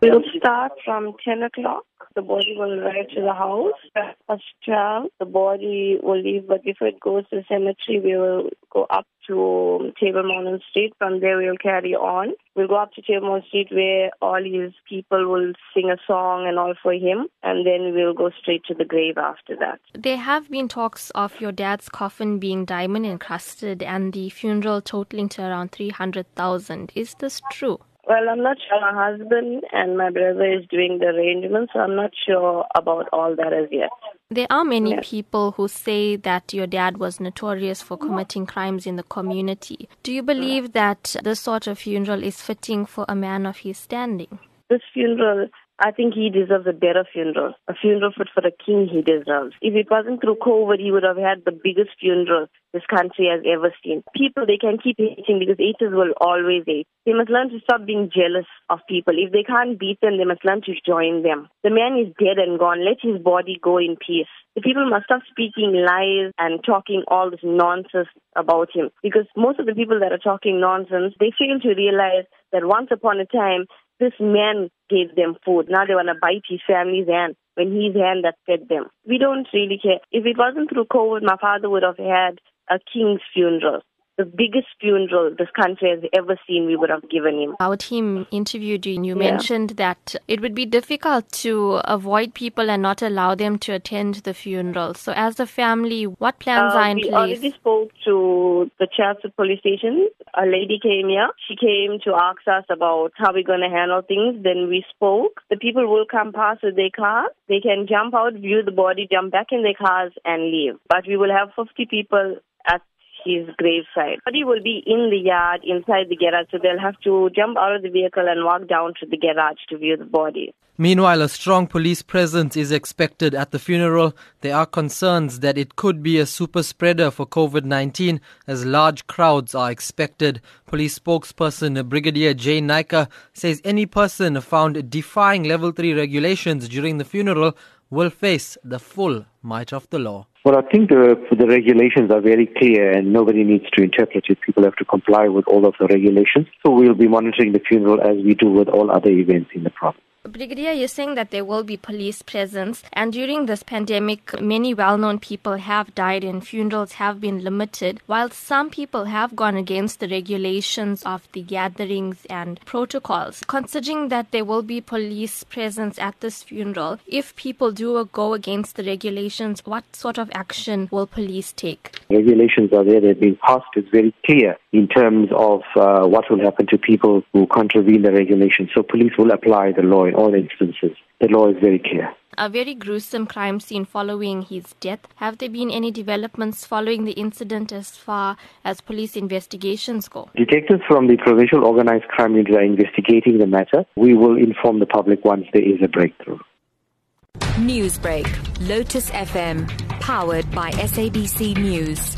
We'll start from 10 o'clock. The body will arrive to the house. At 12, the body will leave, but if it goes to the cemetery, we will go up to Table Mountain Street. From there, we'll carry on. We'll go up to Table Mountain Street where all his people will sing a song and all for him, and then we'll go straight to the grave after that. There have been talks of your dad's coffin being diamond encrusted and the funeral totaling to around 300,000. Is this true? Well, I'm not sure. My husband and my brother is doing the arrangements, so I'm not sure about all that as yet. There are many people who say that your dad was notorious for committing crimes in the community. Do you believe that this sort of funeral is fitting for a man of his standing? This funeral I think he deserves a better funeral, a funeral fit for the king he deserves. If it wasn't through COVID, he would have had the biggest funeral this country has ever seen. People, they can keep hating because haters will always hate. They must learn to stop being jealous of people. If they can't beat them, they must learn to join them. The man is dead and gone. Let his body go in peace. The people must stop speaking lies and talking all this nonsense about him. Because most of the people that are talking nonsense, they fail to realize that once upon a time, this man gave them food. Now they want to bite his family's hand when his hand that fed them. We don't really care. If it wasn't through COVID, my father would have had a king's funeral the biggest funeral this country has ever seen, we would have given him. Our team interviewed you, and you yeah. mentioned that it would be difficult to avoid people and not allow them to attend the funeral. So, as a family, what plans uh, are in we place? We already spoke to the Chatsworth police station. A lady came here. She came to ask us about how we're going to handle things. Then we spoke. The people will come past with their cars. They can jump out, view the body, jump back in their cars, and leave. But we will have 50 people at his graveside. Body will be in the yard inside the garage, so they'll have to jump out of the vehicle and walk down to the garage to view the body. Meanwhile, a strong police presence is expected at the funeral. There are concerns that it could be a super spreader for COVID 19 as large crowds are expected. Police spokesperson Brigadier Jay Naicker says any person found defying level 3 regulations during the funeral will face the full might of the law. Well, I think the, the regulations are very clear and nobody needs to interpret it. People have to comply with all of the regulations. So we'll be monitoring the funeral as we do with all other events in the province. Brigadier, you're saying that there will be police presence, and during this pandemic, many well known people have died and funerals have been limited, while some people have gone against the regulations of the gatherings and protocols. Considering that there will be police presence at this funeral, if people do go against the regulations, what sort of action will police take? Regulations are there, they've been passed, it's very clear in terms of uh, what will happen to people who contravene the regulations. So police will apply the law all instances. The law is very clear. A very gruesome crime scene following his death. Have there been any developments following the incident as far as police investigations go? Detectives from the Provincial Organized Crime Unit are investigating the matter. We will inform the public once there is a breakthrough. Newsbreak, Lotus FM, powered by SABC News.